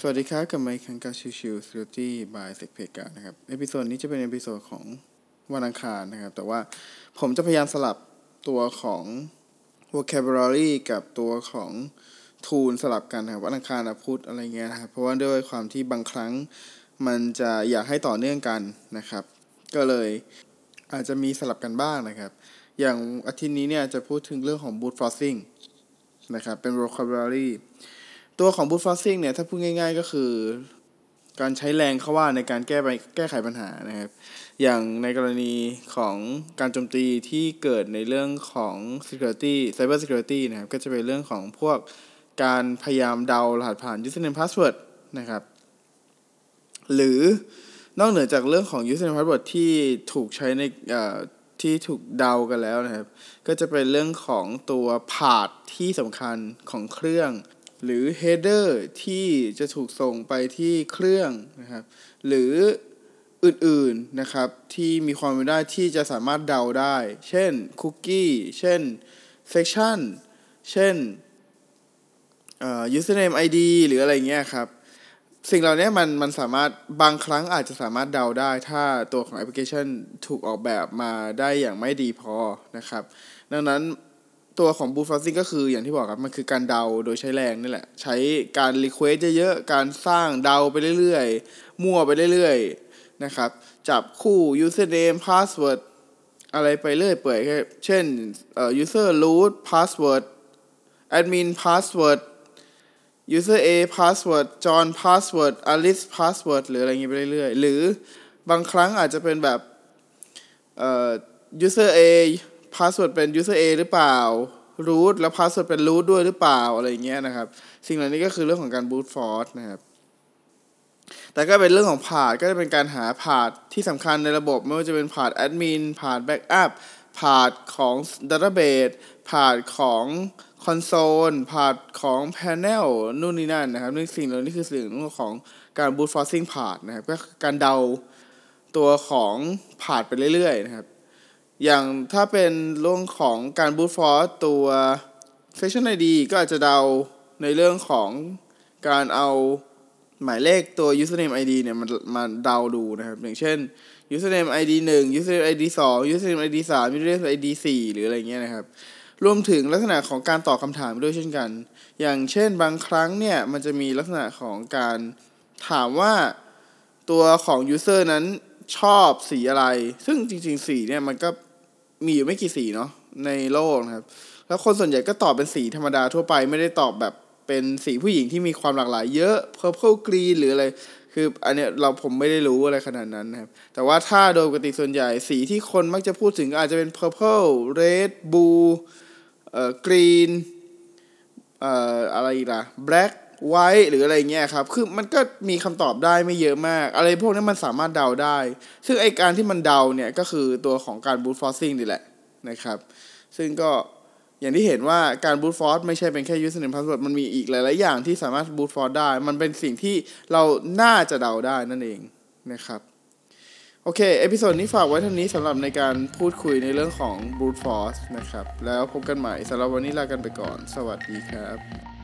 สวัสดีครับกับไมค์คังกาชิวชิวส e ต u ี y by เซกเพกานะครับ episode นี้จะเป็น episode ของวันอังคารนะครับ แต่ว่าผมจะพยายามสลับตัวของ vocabulary กับตัวของ tool สลับกันนะครับวันอังคารพุธอะไรเงี้ยนะครับ เพราะว่าด้วยความที่บางครั้งมันจะอยากให้ต่อเนื่องกันนะครับ ก็เลยอาจจะมีสลับกันบ้างนะครับ อย่างอาทิตย์นี้เนี่ยจะพูดถึงเรื่องของ brute forcing นะครับ เป็น vocabulary ตัวของ boot forcing เนี่ยถ้าพูดง่าย ๆ ก็คือ การใช้แรงเข้าว่าในการแก้ไปแก้ไขปัญหานะครับ อย่างในกรณีของการโจมตีที่เกิดในเรื่องของ security cyber security นะครับ ก็จะเป็นเรื่องของพวกการพยายามเดารหัสผ่าน username password นะครับ หรือนอกเหนือจากเรื่องของ username password ที่ถูกใช้ในที่ถูกเดากันแล้วนะครับ ก็จะเป็นเรื่องของตัวพาดที่สำคัญของเครื่อง หรือ header ที่จะถูกส่งไปที่เครื่องนะครับ หรืออื่นๆนะครับที่มีความเป็นได้ที่จะสามารถเดาได้ เช่น cookie เช่น section เช่น username ID หรืออะไรเงี้ยครับ สิ่งเหล่านี้มันมันสามารถบางครั้งอาจจะสามารถเดาได้ ถ้าตัวของแอปพลิเคชันถูกออกแบบมาได้อย่างไม่ดีพอนะครับ ดังนั้น ตัวของ boot forcing ก็คืออย่างที่บอกครับ มันคือการเดาโดยใช้แรงนี่แหละ ใช้การ request เยอะๆ การสร้างเดาไปเรื่อยๆ มั่วไปเรื่อยๆ นะครับ จับคู่ username password อะไรไปเรื่อยเปื่อยเช่นเอ่อ user root password admin password user A password John password Alice password หรืออะไรเงี้ยไปเรื่อยๆ หรือบางครั้งอาจจะเป็นแบบเอ่อ user A password เป็น user A หรือเปล่า root แล้ว password เป็น root ด้วยหรือเปล่าอะไรเงี้ยนะครับ สิ่งเหล่านี้ก็คือเรื่องของการ brute force นะครับ แต่ก็เป็นเรื่องของ path ก็จะเป็นการหา path ที่สำคัญในระบบ ไม่ว่าจะเป็น path admin path backup path ของ database พาดของคอนโซลพาดของ panel นู่นนี่นั่นนะครับนี่สิ่งเหล่านี้คือสิ่งของการ brute forcing พาดนะครับ ก็การเดาตัวของพาดไปเรื่อยๆนะครับ อย่างถ้าเป็นเรื่องของการ b ู o ฟอร์ตัว Session ID ก็อาจจะเดาในเรื่องของการเอาหมายเลขตัว username ID เนี่ยมันมาเดาดูนะครับ อย่างเช่น username ID 1 username ID 2 username ID 3 username ID 4 หรืออะไรเงี้ยนะครับ รวมถึงลักษณะของการตอบคำถามด้วยเช่นกัน อย่างเช่นบางครั้งเนี่ย มันจะมีลักษณะของการถามว่าตัวของ user นั้นชอบสีอะไร ซึ่งจริงๆ สีเนี่ยมันก็ มีอยู่ไม่กี่สีเนาะในโลกนะครับ แล้วคนส่วนใหญ่ก็ตอบเป็นสีธรรมดาทั่วไปไม่ได้ตอบแบบเป็นสีผู้หญิงที่มีความหลากหลายเยอะ purple green หรืออะไร คืออันเนี้ยเราผมไม่ได้รู้อะไรขนาดนั้นนะครับ แต่ว่าถ้าโดยปกติส่วนใหญ่สีที่คนมักจะพูดถึงอาจจะเป็น purple red blue เอ่อ green เอ่ออะไรอีกล่ะ black ไว้หรืออะไรเงี้ยครับ คือมันก็มีคำตอบได้ไม่เยอะมาก อะไรพวกนี้มันสามารถเดาได้ ซึ่งไอการที่มันเดาเนี่ยก็คือตัวของการบูตฟอร์ซิ่งนี่แหละนะครับ ซึ่งก็อย่างที่เห็นว่าการบูตฟอร์สไม่ใช่เป็นแค่ username password มันมีอีกหลาย ๆ อย่างที่สามารถบูตฟอร์สได้ มันเป็นสิ่งที่เราน่าจะเดาได้นั่นเองนะครับ โอเค episode นี้ฝากไว้เท่านี้สำหรับในการพูดคุยในเรื่องของ brute force นะครับ แล้วพบกันใหม่สำหรับวันนี้ลากันไปก่อน สวัสดีครับ